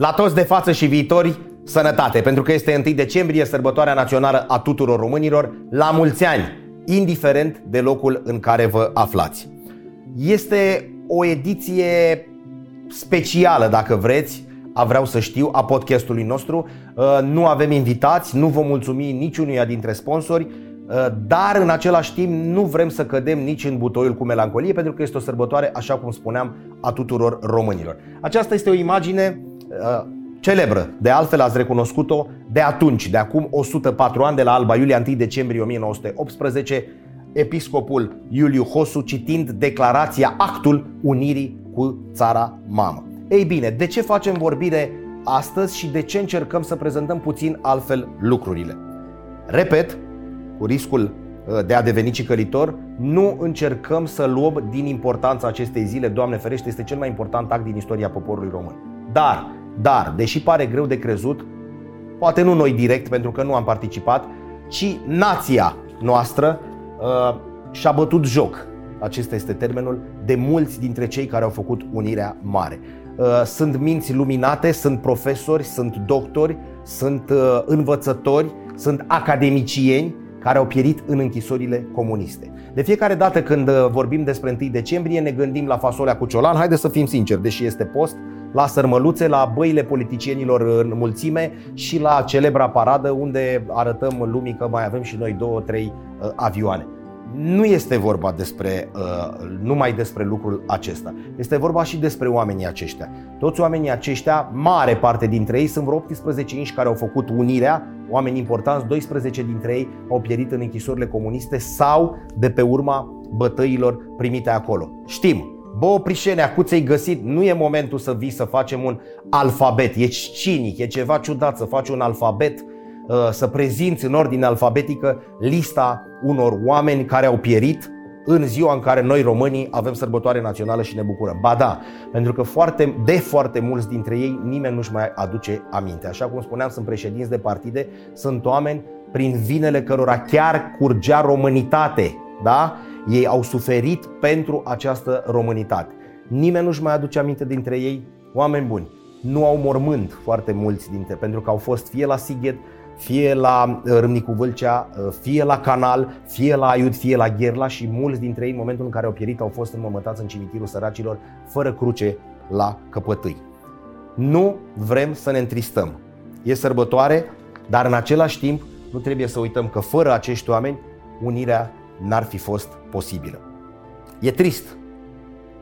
La toți de față și viitori, sănătate, pentru că este 1 decembrie, sărbătoarea națională a tuturor românilor, la mulți ani, indiferent de locul în care vă aflați. Este o ediție specială, dacă vreți, a Vreau să știu, a podcastului nostru. Uh, nu avem invitați, nu vom mulțumi niciunuia dintre sponsori, uh, dar în același timp nu vrem să cădem nici în butoiul cu melancolie, pentru că este o sărbătoare, așa cum spuneam, a tuturor românilor. Aceasta este o imagine uh, celebră, de altfel ați recunoscut-o de atunci, de acum 104 ani, de la Alba Iulia 1 decembrie 1918, episcopul Iuliu Hosu citind declarația, actul unirii cu țara mamă. Ei bine, de ce facem vorbire astăzi și de ce încercăm să prezentăm puțin altfel lucrurile? Repet, cu riscul uh, de a deveni cicălitor, nu încercăm să luăm din importanța acestei zile, Doamne ferește, este cel mai important act din istoria poporului român. Dar, dar, deși pare greu de crezut, poate nu noi direct pentru că nu am participat, ci nația noastră uh, și-a bătut joc, acesta este termenul, de mulți dintre cei care au făcut unirea mare. Uh, sunt minți luminate, sunt profesori, sunt doctori, sunt uh, învățători, sunt academicieni care au pierit în închisorile comuniste. De fiecare dată când uh, vorbim despre 1 decembrie ne gândim la fasolea cu ciolan, haideți să fim sinceri, deși este post, la sărmăluțe, la băile politicienilor în mulțime și la celebra paradă unde arătăm lumii că mai avem și noi două, trei avioane nu este vorba despre, uh, numai despre lucrul acesta. Este vorba și despre oamenii aceștia. Toți oamenii aceștia, mare parte dintre ei, sunt vreo 18 inși care au făcut unirea, oameni importanți, 12 dintre ei au pierit în închisorile comuniste sau de pe urma bătăilor primite acolo. Știm, Bă, prișene, acu ți-ai găsit, nu e momentul să vii să facem un alfabet, e cinic, e ceva ciudat să faci un alfabet Uh, să prezinți în ordine alfabetică lista unor oameni care au pierit în ziua în care noi românii avem sărbătoare națională și ne bucurăm. Ba da, pentru că foarte, de foarte mulți dintre ei nimeni nu-și mai aduce aminte. Așa cum spuneam, sunt președinți de partide, sunt oameni prin vinele cărora chiar curgea românitate. Da? Ei au suferit pentru această românitate. Nimeni nu-și mai aduce aminte dintre ei, oameni buni. Nu au mormânt foarte mulți dintre, pentru că au fost fie la Sighet, fie la uh, Râmnicu Vâlcea, uh, fie la Canal, fie la Aiud, fie la Gherla și mulți dintre ei în momentul în care au pierit au fost înmământați în cimitirul săracilor fără cruce la căpătâi. Nu vrem să ne întristăm. E sărbătoare, dar în același timp nu trebuie să uităm că fără acești oameni unirea n-ar fi fost posibilă. E trist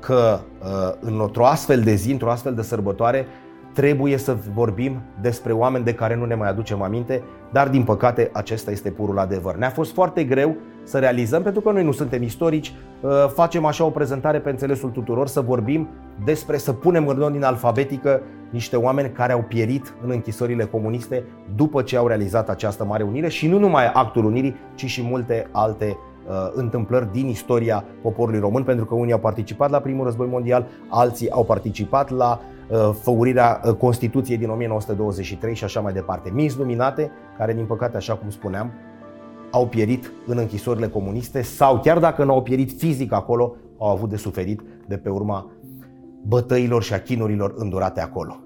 că uh, într-o astfel de zi, într-o astfel de sărbătoare, trebuie să vorbim despre oameni de care nu ne mai aducem aminte, dar din păcate acesta este purul adevăr. Ne-a fost foarte greu să realizăm, pentru că noi nu suntem istorici, uh, facem așa o prezentare pe înțelesul tuturor, să vorbim despre, să punem în ordine alfabetică niște oameni care au pierit în închisorile comuniste după ce au realizat această mare unire și nu numai actul unirii, ci și multe alte uh, întâmplări din istoria poporului român, pentru că unii au participat la primul război mondial, alții au participat la Uh, făurirea uh, Constituției din 1923 și așa mai departe. Minți luminate care, din păcate, așa cum spuneam, au pierit în închisorile comuniste sau chiar dacă nu au pierit fizic acolo, au avut de suferit de pe urma bătăilor și a chinurilor îndurate acolo.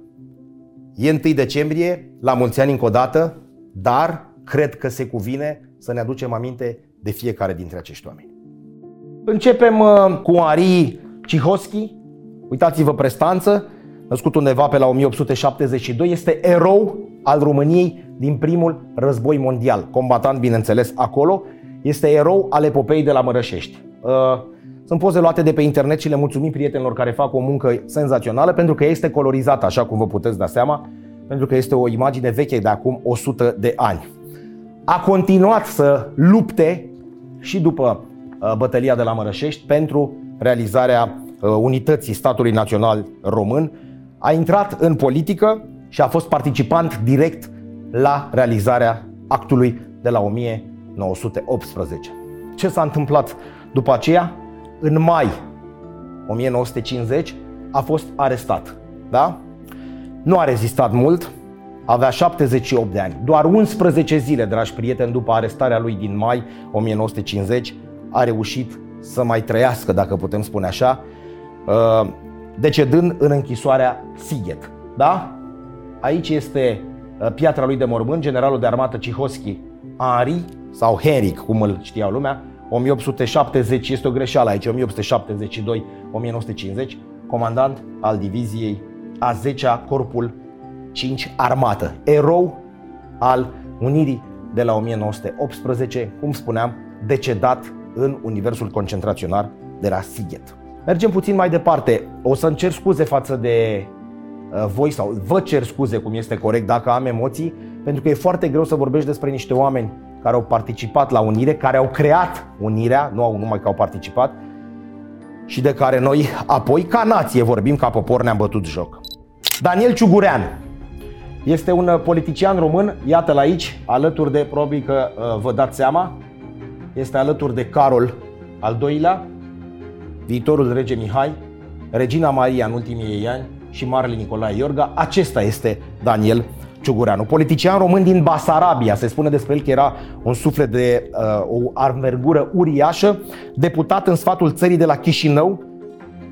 E 1 decembrie, la mulți ani încă o dată, dar cred că se cuvine să ne aducem aminte de fiecare dintre acești oameni. Începem uh, cu Ari Cihoschi, uitați-vă prestanță, născut undeva pe la 1872, este erou al României din primul război mondial, combatant, bineînțeles, acolo, este erou al epopei de la Mărășești. Uh, sunt poze luate de pe internet și le mulțumim prietenilor care fac o muncă senzațională pentru că este colorizată, așa cum vă puteți da seama, pentru că este o imagine veche de acum 100 de ani. A continuat să lupte și după uh, bătălia de la Mărășești pentru realizarea uh, unității statului național român a intrat în politică și a fost participant direct la realizarea actului de la 1918. Ce s-a întâmplat după aceea? În mai 1950 a fost arestat. Da? Nu a rezistat mult, avea 78 de ani. Doar 11 zile, dragi prieteni, după arestarea lui din mai 1950, a reușit să mai trăiască, dacă putem spune așa, uh, decedând în închisoarea Sighet. Da? Aici este uh, piatra lui de mormânt, generalul de armată Cihoschi Henri sau Henric, cum îl știa lumea, 1870, este o greșeală aici, 1872-1950, comandant al diviziei a 10-a Corpul 5 Armată, erou al Unirii de la 1918, cum spuneam, decedat în universul concentraționar de la Sighet. Mergem puțin mai departe. O să-mi cer scuze față de uh, voi sau vă cer scuze cum este corect dacă am emoții, pentru că e foarte greu să vorbești despre niște oameni care au participat la unire, care au creat unirea, nu au numai că au participat, și de care noi apoi, ca nație, vorbim, ca popor, ne-am bătut joc. Daniel Ciugurean este un politician român, iată-l aici, alături de, probabil că uh, vă dați seama, este alături de Carol al doilea, viitorul rege Mihai, Regina Maria în ultimii ei ani și Marele Nicolae Iorga. Acesta este Daniel Ciugureanu, politician român din Basarabia. Se spune despre el că era un suflet de uh, o armergură uriașă, deputat în sfatul țării de la Chișinău,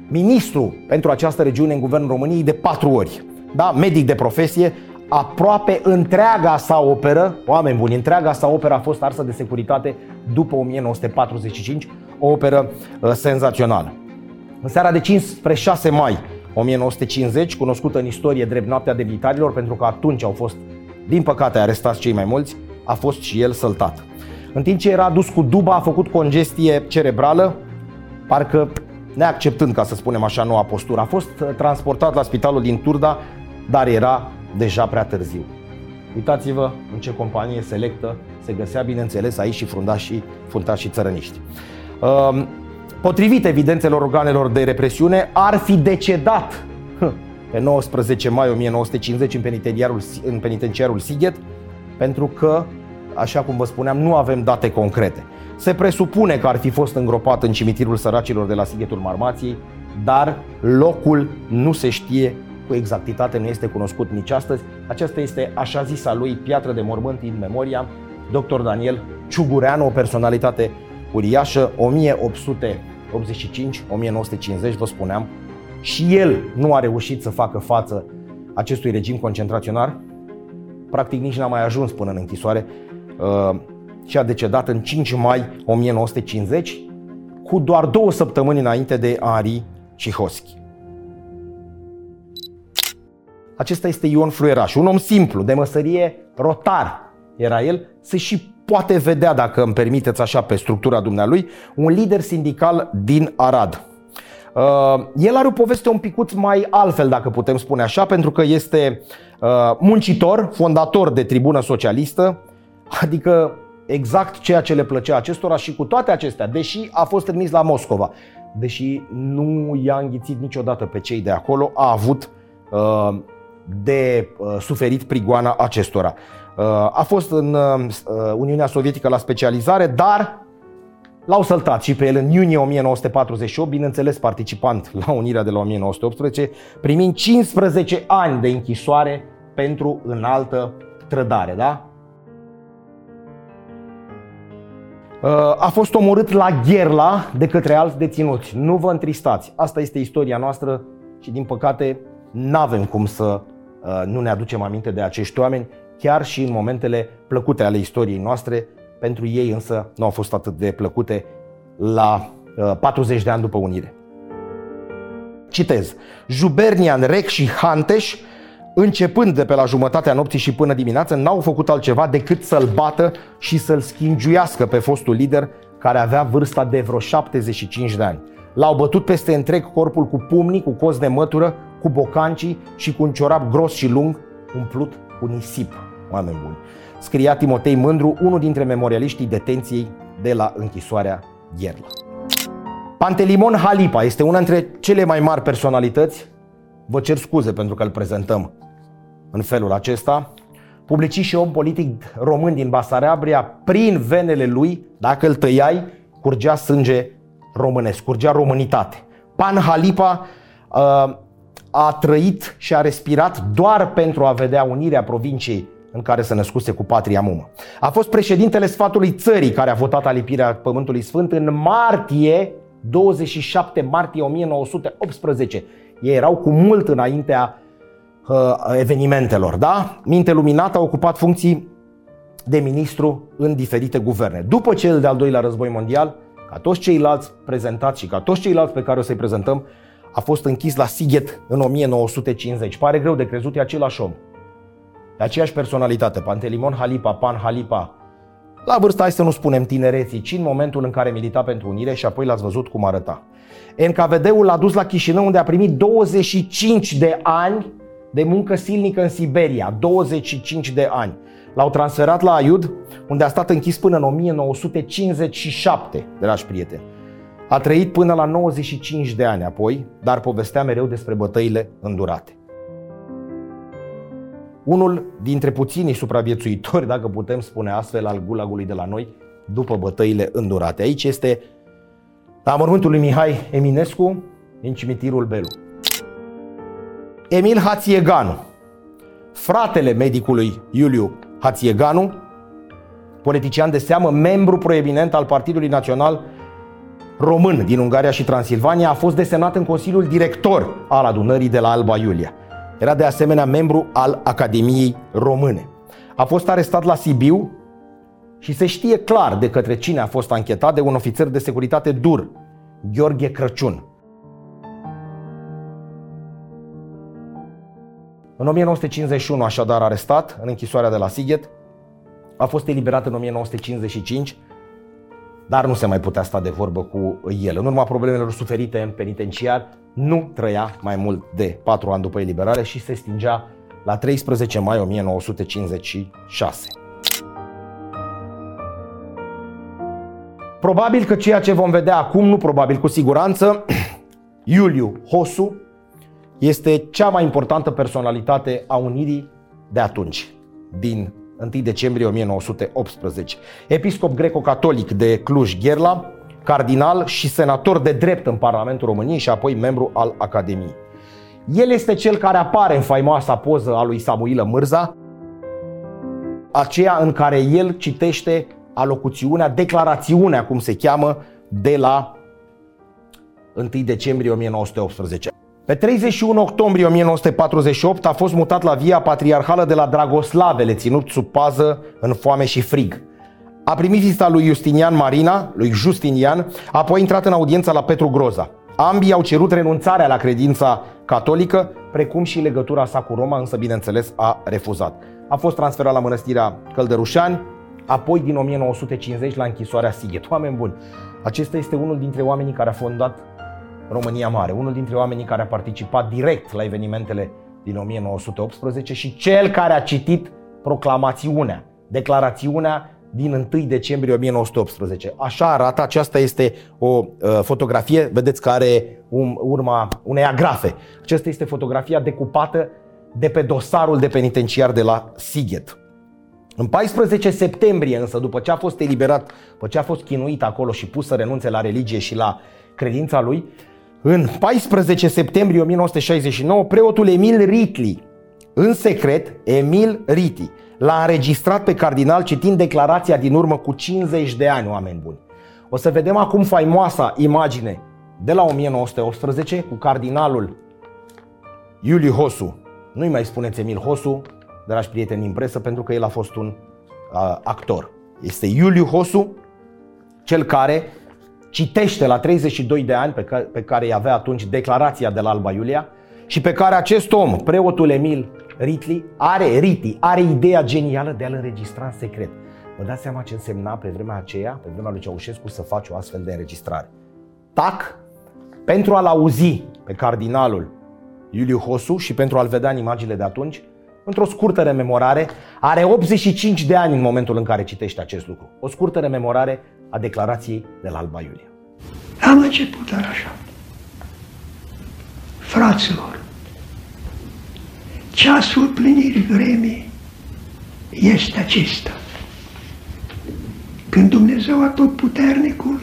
ministru pentru această regiune în guvernul României de patru ori. Da, medic de profesie, aproape întreaga sa operă, oameni buni, întreaga sa operă a fost arsă de securitate după 1945, o operă uh, senzațională. În seara de 5 spre 6 mai 1950, cunoscută în istorie drept noaptea de militarilor, pentru că atunci au fost, din păcate, arestați cei mai mulți, a fost și el săltat. În timp ce era dus cu duba, a făcut congestie cerebrală, parcă neacceptând, ca să spunem așa, noua postură. A fost uh, transportat la spitalul din Turda, dar era deja prea târziu. Uitați-vă în ce companie selectă se găsea, bineînțeles, aici și frundașii, fundași și țărăniști. Um, potrivit evidențelor organelor de represiune, ar fi decedat pe 19 mai 1950 în penitenciarul, în penitenciarul Sighet, pentru că, așa cum vă spuneam, nu avem date concrete. Se presupune că ar fi fost îngropat în cimitirul săracilor de la Sighetul Marmației, dar locul nu se știe cu exactitate, nu este cunoscut nici astăzi. Aceasta este așa zisa lui piatră de mormânt în memoria, dr. Daniel Ciugureanu, o personalitate uriașă, 1885-1950, vă spuneam, și el nu a reușit să facă față acestui regim concentraționar, practic nici n-a mai ajuns până în închisoare uh, și a decedat în 5 mai 1950, cu doar două săptămâni înainte de Henri Cihoschi. Acesta este Ion Flueraș, un om simplu, de măsărie rotar era el, se și poate vedea, dacă îmi permiteți așa, pe structura dumnealui, un lider sindical din Arad. Uh, el are o poveste un picuț mai altfel, dacă putem spune așa, pentru că este uh, muncitor, fondator de tribună socialistă, adică exact ceea ce le plăcea acestora și cu toate acestea, deși a fost trimis la Moscova, deși nu i-a înghițit niciodată pe cei de acolo, a avut uh, de uh, suferit prigoana acestora. Uh, a fost în uh, Uniunea Sovietică la specializare, dar l-au săltat și pe el în iunie 1948, bineînțeles participant la Unirea de la 1918, primind 15 ani de închisoare pentru înaltă trădare, da? A fost omorât la Gherla de către alți deținuți. Nu vă întristați. Asta este istoria noastră și din păcate nu avem cum să Uh, nu ne aducem aminte de acești oameni, chiar și în momentele plăcute ale istoriei noastre, pentru ei însă nu au fost atât de plăcute la 40 uh, de ani după unire. Citez. Jubernian, Rec și Hanteș, începând de pe la jumătatea nopții și până dimineață, n-au făcut altceva decât să-l bată și să-l schingiuiască pe fostul lider care avea vârsta de vreo 75 de ani. L-au bătut peste întreg corpul cu pumnii, cu cos de mătură, cu bocancii și cu un ciorap gros și lung umplut cu nisip, oameni buni. Scria Timotei Mândru, unul dintre memorialiștii detenției de la închisoarea Gherla. Pantelimon Halipa este una dintre cele mai mari personalități. Vă cer scuze pentru că îl prezentăm în felul acesta. Publicist și om politic român din Basarabia, prin venele lui, dacă îl tăiai, curgea sânge românesc, curgea românitate. Pan Halipa uh, a trăit și a respirat doar pentru a vedea unirea provinciei în care se născuse cu patria mumă. A fost președintele sfatului țării care a votat alipirea Pământului Sfânt în martie, 27 martie 1918. Ei erau cu mult înaintea uh, evenimentelor, da? Minte luminată a ocupat funcții de ministru în diferite guverne. După cel de-al doilea război mondial, ca toți ceilalți prezentați și ca toți ceilalți pe care o să-i prezentăm, a fost închis la Sighet în 1950. Pare greu de crezut, e același om. E aceeași personalitate, Pantelimon Halipa, Pan Halipa, la vârsta, hai să nu spunem tinereții, ci în momentul în care milita pentru unire și apoi l-ați văzut cum arăta. NKVD-ul l-a dus la Chișinău unde a primit 25 de ani de muncă silnică în Siberia. 25 de ani. L-au transferat la Aiud, unde a stat închis până în 1957, dragi prieteni. A trăit până la 95 de ani apoi, dar povestea mereu despre bătăile îndurate. Unul dintre puținii supraviețuitori, dacă putem spune astfel, al gulagului de la noi, după bătăile îndurate. Aici este la mormântul lui Mihai Eminescu, din cimitirul Belu. Emil Hațieganu, fratele medicului Iuliu Hațieganu, politician de seamă, membru proeminent al Partidului Național Român din Ungaria și Transilvania, a fost desemnat în Consiliul Director al adunării de la Alba Iulia. Era de asemenea membru al Academiei Române. A fost arestat la Sibiu și se știe clar de către cine a fost anchetat de un ofițer de securitate dur, Gheorghe Crăciun. În 1951, așadar arestat în închisoarea de la Sighet, a fost eliberat în 1955, dar nu se mai putea sta de vorbă cu el. În urma problemelor suferite în penitenciar, nu trăia mai mult de 4 ani după eliberare și se stingea la 13 mai 1956. Probabil că ceea ce vom vedea acum, nu probabil, cu siguranță, Iuliu Hosu este cea mai importantă personalitate a Unirii de atunci, din 1 decembrie 1918. Episcop greco-catolic de Cluj-Gherla, cardinal și senator de drept în Parlamentul României și apoi membru al Academiei. El este cel care apare în faimoasa poză a lui Samuilă Mârza, aceea în care el citește alocuțiunea, declarațiunea, cum se cheamă, de la 1 decembrie 1918. Pe 31 octombrie 1948 a fost mutat la via patriarhală de la Dragoslavele, ținut sub pază în foame și frig. A primit vizita lui Justinian Marina, lui Justinian, apoi a intrat în audiența la Petru Groza. Ambii au cerut renunțarea la credința catolică, precum și legătura sa cu Roma, însă bineînțeles a refuzat. A fost transferat la mănăstirea Căldărușani, apoi din 1950 la închisoarea Sighet. Oameni buni, acesta este unul dintre oamenii care a fondat România Mare, unul dintre oamenii care a participat direct la evenimentele din 1918 și cel care a citit proclamațiunea, declarațiunea din 1 decembrie 1918. Așa arată, aceasta este o uh, fotografie, vedeți că are um, urma unei agrafe. Aceasta este fotografia decupată de pe dosarul de penitenciar de la Sighet. În 14 septembrie însă, după ce a fost eliberat, după ce a fost chinuit acolo și pus să renunțe la religie și la credința lui, în 14 septembrie 1969, preotul Emil Ritli, în secret, Emil Riti, l-a înregistrat pe cardinal citind declarația din urmă cu 50 de ani, oameni buni. O să vedem acum faimoasa imagine de la 1918 cu cardinalul Iuliu Hosu. Nu-i mai spuneți Emil Hosu, dragi prieteni în presă, pentru că el a fost un uh, actor. Este Iuliu Hosu, cel care citește la 32 de ani, pe care, pe care îi avea atunci declarația de la Alba Iulia, și pe care acest om, preotul Emil Ritli, are, Riti, are ideea genială de a-l înregistra în secret. Vă dați seama ce însemna pe vremea aceea, pe vremea lui Ceaușescu, să faci o astfel de înregistrare. Tac, pentru a-l auzi pe cardinalul Iuliu Hosu și pentru a-l vedea în imaginile de atunci, într-o scurtă rememorare, are 85 de ani în momentul în care citește acest lucru. O scurtă rememorare a declarației de la Alba Iulia. Am început așa. Fraților, ceasul plinirii vremii este acesta. Când Dumnezeu Atotputernicul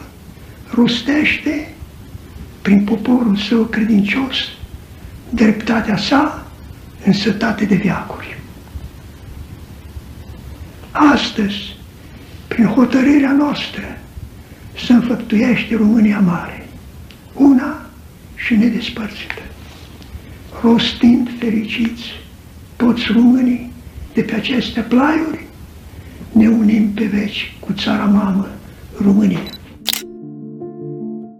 rostește prin poporul său credincios dreptatea sa în sătate de viacuri. Astăzi, prin hotărârea noastră, să înfăptuiește România Mare, una și nedespărțită, rostind fericiți toți românii de pe aceste plaiuri ne unim pe veci cu țara mamă, România.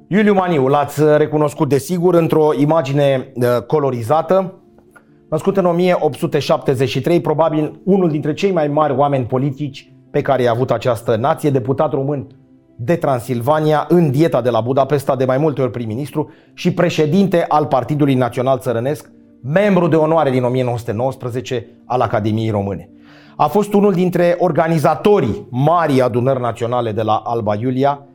Iuliu Maniu, l-ați recunoscut desigur într-o imagine uh, colorizată, născut în 1873, probabil unul dintre cei mai mari oameni politici pe care i-a avut această nație, deputat român de Transilvania, în dieta de la Budapesta, de mai multe ori prim-ministru și președinte al Partidului Național Țărănesc, membru de onoare din 1919 al Academiei Române. A fost unul dintre organizatorii Marii Adunări Naționale de la Alba Iulia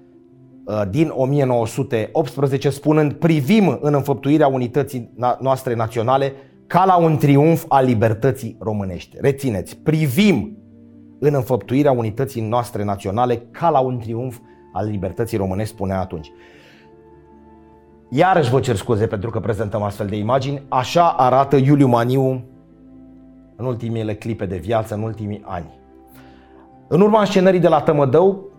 uh, din 1918, spunând privim în înfăptuirea unității noastre naționale ca la un triumf al libertății românești. Rețineți, privim în înfăptuirea unității noastre naționale ca la un triumf al libertății românești, spunea atunci. Iarăși vă cer scuze pentru că prezentăm astfel de imagini. Așa arată Iuliu Maniu în ultimele clipe de viață, în ultimii ani. În urma scenării de la Tămădău,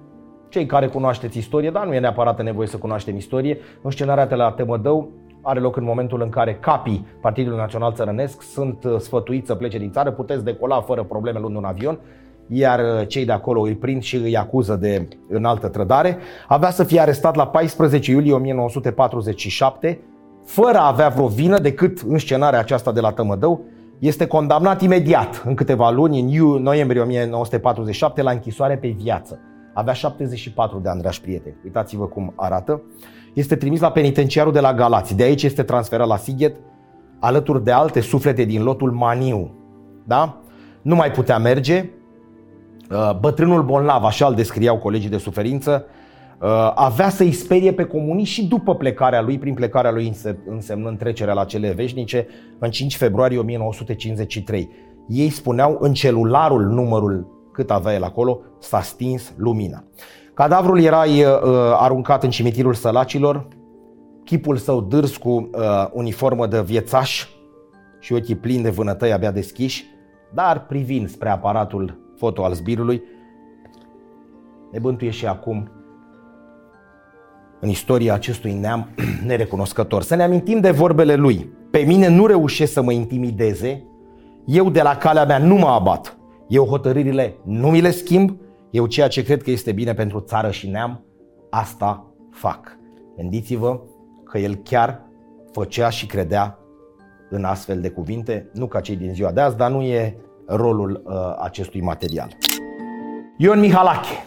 cei care cunoașteți istorie, dar nu e neapărat nevoie să cunoaștem istorie, scenarea de la Tămădău are loc în momentul în care capii Partidului Național Țărănesc sunt uh, sfătuiți să plece din țară, puteți decola fără probleme luând un avion, iar uh, cei de acolo îi prind și îi acuză de înaltă trădare. Avea să fie arestat la 14 iulie 1947, fără a avea vreo vină decât în scenarea aceasta de la Tămădău, este condamnat imediat, în câteva luni, în noiembrie 1947, la închisoare pe viață. Avea 74 de ani, dragi prieteni. Uitați-vă cum arată. Este trimis la penitenciarul de la Galați. De aici este transferat la Sighet, alături de alte suflete din lotul Maniu. Da? Nu mai putea merge. Uh, bătrânul bolnav, așa îl descriau colegii de suferință, uh, avea să-i sperie pe comuniști și după plecarea lui, prin plecarea lui însemnând trecerea la cele veșnice, în 5 februarie 1953. Ei spuneau în celularul numărul cât avea el acolo, s-a stins lumina. Cadavrul era uh, aruncat în cimitirul sălacilor, chipul său dârs cu uh, uniformă de viețaș și ochii plini de vânătăi abia deschiși, dar privind spre aparatul foto al zbirului, ne bântuie și acum în istoria acestui neam nerecunoscător. Să ne amintim de vorbele lui. Pe mine nu reușesc să mă intimideze, eu de la calea mea nu mă abat. Eu hotărârile nu mi le schimb, eu ceea ce cred că este bine pentru țară și neam, asta fac. Gândiți-vă că el chiar făcea și credea în astfel de cuvinte, nu ca cei din ziua de azi, dar nu e rolul uh, acestui material. Ion Mihalache,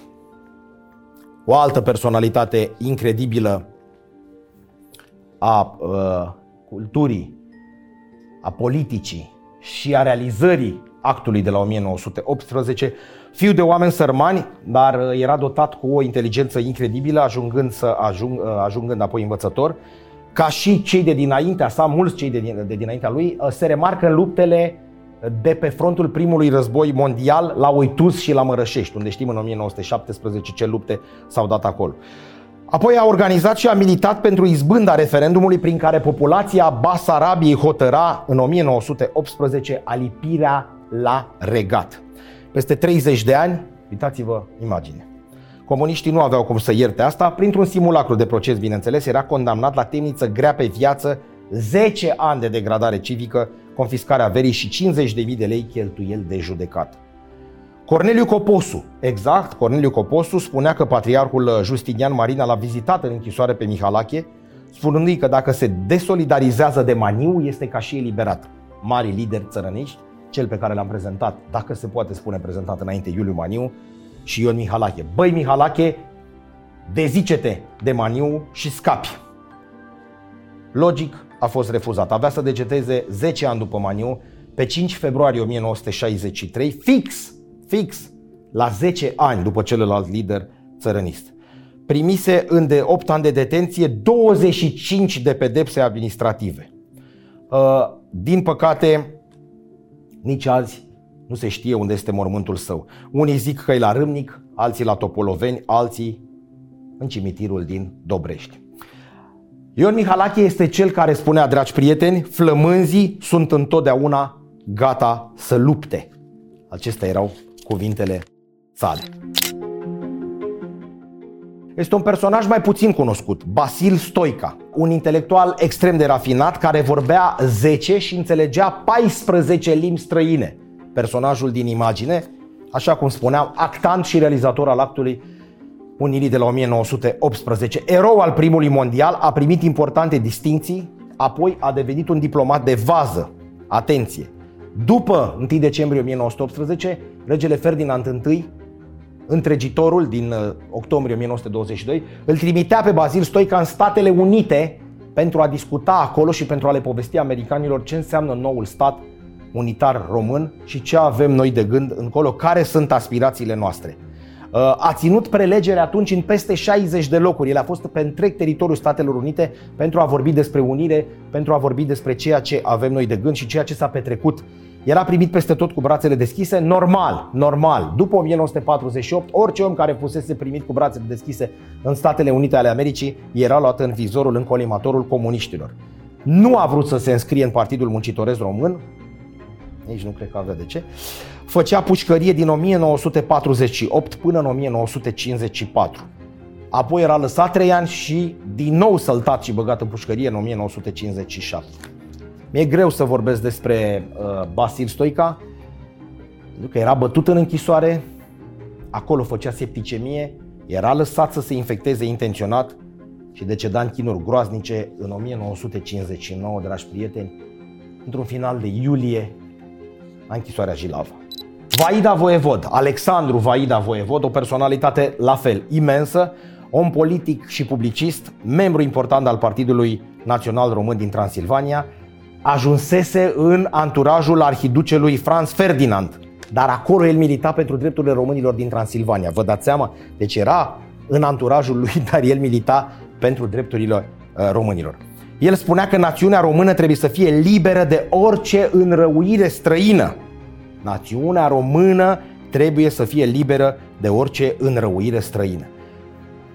o altă personalitate incredibilă a uh, culturii, a politicii și a realizării actului de la 1918, fiu de oameni sărmani, dar uh, era dotat cu o inteligență incredibilă, ajungând, să ajung, uh, ajungând apoi învățător. Ca și cei de dinaintea sa, mulți cei de, de dinaintea lui, uh, se remarcă în luptele de pe frontul primului război mondial la Oituz și la Mărășești, unde știm în 1917 ce lupte s-au dat acolo. Apoi a organizat și a militat pentru izbânda referendumului prin care populația Basarabiei hotăra în 1918 alipirea la regat. Peste 30 de ani, uitați-vă imagine. Comuniștii nu aveau cum să ierte asta, printr-un simulacru de proces, bineînțeles, era condamnat la temniță grea pe viață, 10 ani de degradare civică, confiscarea averii și 50.000 de lei cheltuieli de judecat. Corneliu Coposu, exact, Corneliu Coposu spunea că patriarhul Justinian Marina l-a vizitat în închisoare pe Mihalache, spunându-i că dacă se desolidarizează de Maniu, este ca și eliberat. Mari lideri țărănești, cel pe care l-am prezentat, dacă se poate spune prezentat înainte, Iuliu Maniu și Ion Mihalache. Băi, Mihalache, dezice-te de Maniu și scapi. Logic, a fost refuzat. Avea să degeteze 10 ani după Maniu, pe 5 februarie 1963, fix, fix, la 10 ani după celălalt lider țărănist. Primise în de 8 ani de detenție 25 de pedepse administrative. Uh, din păcate, nici azi nu se știe unde este mormântul său. Unii zic că e la Râmnic, alții la Topoloveni, alții în cimitirul din Dobrești. Ion Mihalache este cel care spunea, dragi prieteni, flămânzii sunt întotdeauna gata să lupte. Acestea erau cuvintele sale. este un personaj mai puțin cunoscut, Basil Stoica, un intelectual extrem de rafinat care vorbea 10 și înțelegea 14 limbi străine. Personajul din imagine, așa cum spuneam, actant și realizator al actului Unirii de la 1918. Erou al primului mondial, a primit importante distinții, apoi a devenit un diplomat de vază. Atenție! După 1 decembrie 1918, regele Ferdinand I întregitorul din uh, octombrie 1922, îl trimitea pe Bazil Stoica în Statele Unite pentru a discuta acolo și pentru a le povesti americanilor ce înseamnă noul stat unitar român și ce avem noi de gând încolo, care sunt aspirațiile noastre. Uh, a ținut prelegere atunci în peste 60 de locuri. El a fost pe întreg teritoriul Statelor Unite pentru a vorbi despre unire, pentru a vorbi despre ceea ce avem noi de gând și ceea ce s-a petrecut era primit peste tot cu brațele deschise, normal, normal. După 1948, orice om care fusese primit cu brațele deschise în Statele Unite ale Americii era luat în vizorul, în colimatorul comuniștilor. Nu a vrut să se înscrie în Partidul Muncitoresc Român, nici nu cred că avea de ce, făcea pușcărie din 1948 până în 1954. Apoi era lăsat trei ani și din nou săltat și băgat în pușcărie în 1957. Mi-e greu să vorbesc despre uh, Basil Stoica, pentru că era bătut în închisoare, acolo făcea septicemie, era lăsat să se infecteze intenționat și deceda în chinuri groaznice în 1959, dragi prieteni, într-un final de iulie, la închisoarea Jilava. Vaida Voievod, Alexandru Vaida Voievod, o personalitate la fel imensă, om politic și publicist, membru important al Partidului Național Român din Transilvania, ajunsese în anturajul arhiducelui Franz Ferdinand. Dar acolo el milita pentru drepturile românilor din Transilvania. Vă dați seama? Deci era în anturajul lui, dar el milita pentru drepturile uh, românilor. El spunea că națiunea română trebuie să fie liberă de orice înrăuire străină. Națiunea română trebuie să fie liberă de orice înrăuire străină.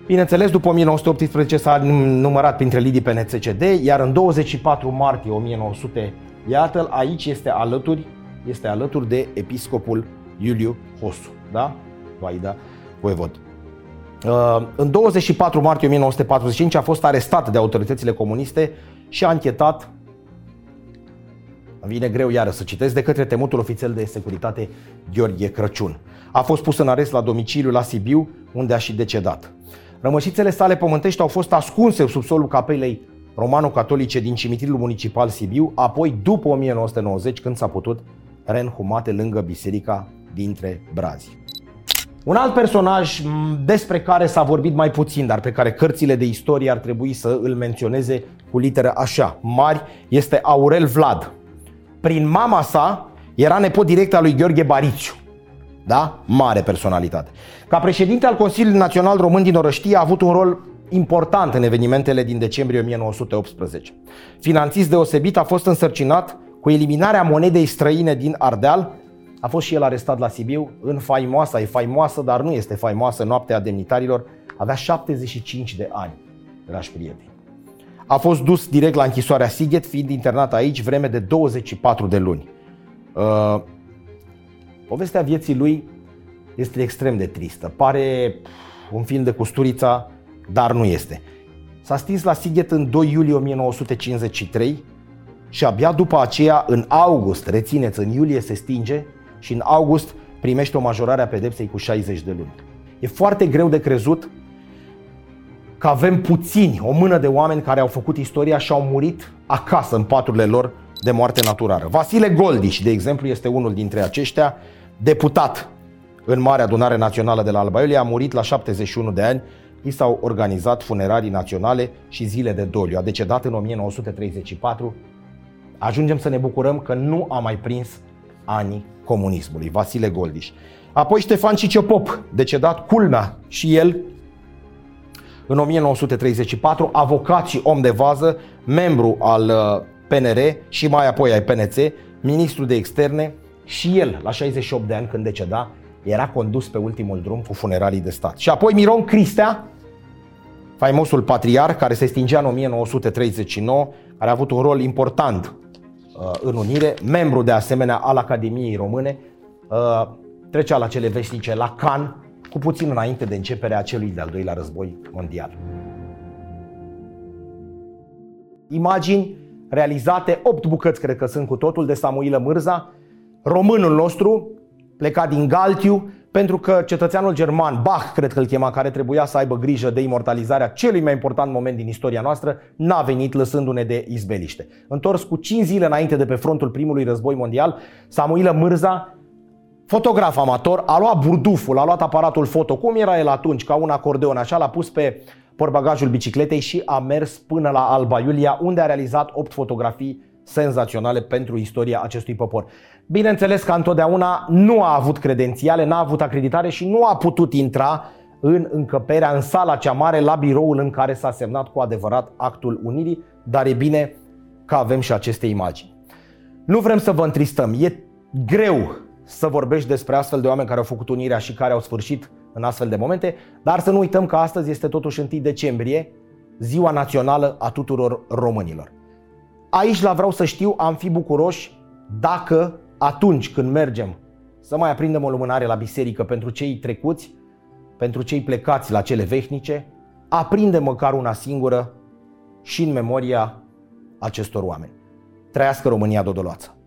Bineînțeles, după 1918 s-a numărat printre lidii pe NCCD, iar în 24 martie 1900, iată aici este alături, este alături de episcopul Iuliu Hosu, da? Vaida Voievod. Uh, în 24 martie 1945 a fost arestat de autoritățile comuniste și a anchetat îmi vine greu iară să citesc de către temutul ofițel de securitate Gheorghe Crăciun. A fost pus în arest la domiciliu la Sibiu, unde a și decedat. Rămășițele sale pământești au fost ascunse sub solul capelei romano-catolice din cimitirul municipal Sibiu, apoi după 1990 când s-a putut reînhumate lângă biserica dintre brazi. Un alt personaj despre care s-a vorbit mai puțin, dar pe care cărțile de istorie ar trebui să îl menționeze cu litere așa mari, este Aurel Vlad. Prin mama sa era nepot direct al lui Gheorghe Bariciu. Da? Mare personalitate. Ca președinte al Consiliului Național Român din Orăștie a avut un rol important în evenimentele din decembrie 1918. Finanțist deosebit a fost însărcinat cu eliminarea monedei străine din Ardeal, a fost și el arestat la Sibiu în faimoasa, e faimoasă, dar nu este faimoasă noaptea demnitarilor, avea 75 de ani, dragi prieteni. A fost dus direct la închisoarea Sighet, fiind internat aici vreme de 24 de luni. Uh, povestea vieții lui este extrem de tristă. Pare un film de Custurița, dar nu este. S-a stins la Sighet în 2 iulie 1953 și abia după aceea, în august, rețineți, în iulie se stinge și în august primește o majorare a pedepsei cu 60 de luni. E foarte greu de crezut că avem puțini, o mână de oameni care au făcut istoria și au murit acasă în paturile lor de moarte naturală. Vasile Goldiș, de exemplu, este unul dintre aceștia, deputat în Marea Adunare Națională de la Alba Iulia, a murit la 71 de ani. I s-au organizat funerarii naționale și zile de doliu. A decedat în 1934. Ajungem să ne bucurăm că nu a mai prins anii comunismului. Vasile Goldiș. Apoi Ștefan Ciciopop, decedat culmea și el în 1934, avocat și om de vază, membru al uh, PNR și mai apoi ai PNC, ministru de externe și el, la 68 de ani când deceda, era condus pe ultimul drum cu funeralii de stat. Și apoi Miron Cristea, faimosul patriar care se stingea în 1939, care a avut un rol important uh, în unire, membru de asemenea al Academiei Române, uh, trecea la cele veșnice la Can, cu puțin înainte de începerea celui de-al doilea război mondial. Imagini realizate, 8 bucăți cred că sunt cu totul, de Samuilă Mârza, românul nostru, plecat din Galtiu, pentru că cetățeanul german, Bach, cred că îl chema, care trebuia să aibă grijă de imortalizarea celui mai important moment din istoria noastră, n-a venit lăsându-ne de izbeliște. Întors cu 5 zile înainte de pe frontul primului război mondial, Samuilă Mârza, fotograf amator, a luat burduful, a luat aparatul foto, cum era el atunci, ca un acordeon, așa l-a pus pe portbagajul bicicletei și a mers până la Alba Iulia, unde a realizat 8 fotografii senzaționale pentru istoria acestui popor. Bineînțeles că întotdeauna nu a avut credențiale, n-a avut acreditare și nu a putut intra în încăperea, în sala cea mare, la biroul în care s-a semnat cu adevărat actul unirii, dar e bine că avem și aceste imagini. Nu vrem să vă întristăm, e greu să vorbești despre astfel de oameni care au făcut unirea și care au sfârșit în astfel de momente, dar să nu uităm că astăzi este totuși 1 decembrie, ziua națională a tuturor românilor. Aici la vreau să știu, am fi bucuroși dacă atunci când mergem să mai aprindem o lumânare la biserică pentru cei trecuți, pentru cei plecați la cele veșnice, aprindem măcar una singură și în memoria acestor oameni. Trăiască România Dodoloață!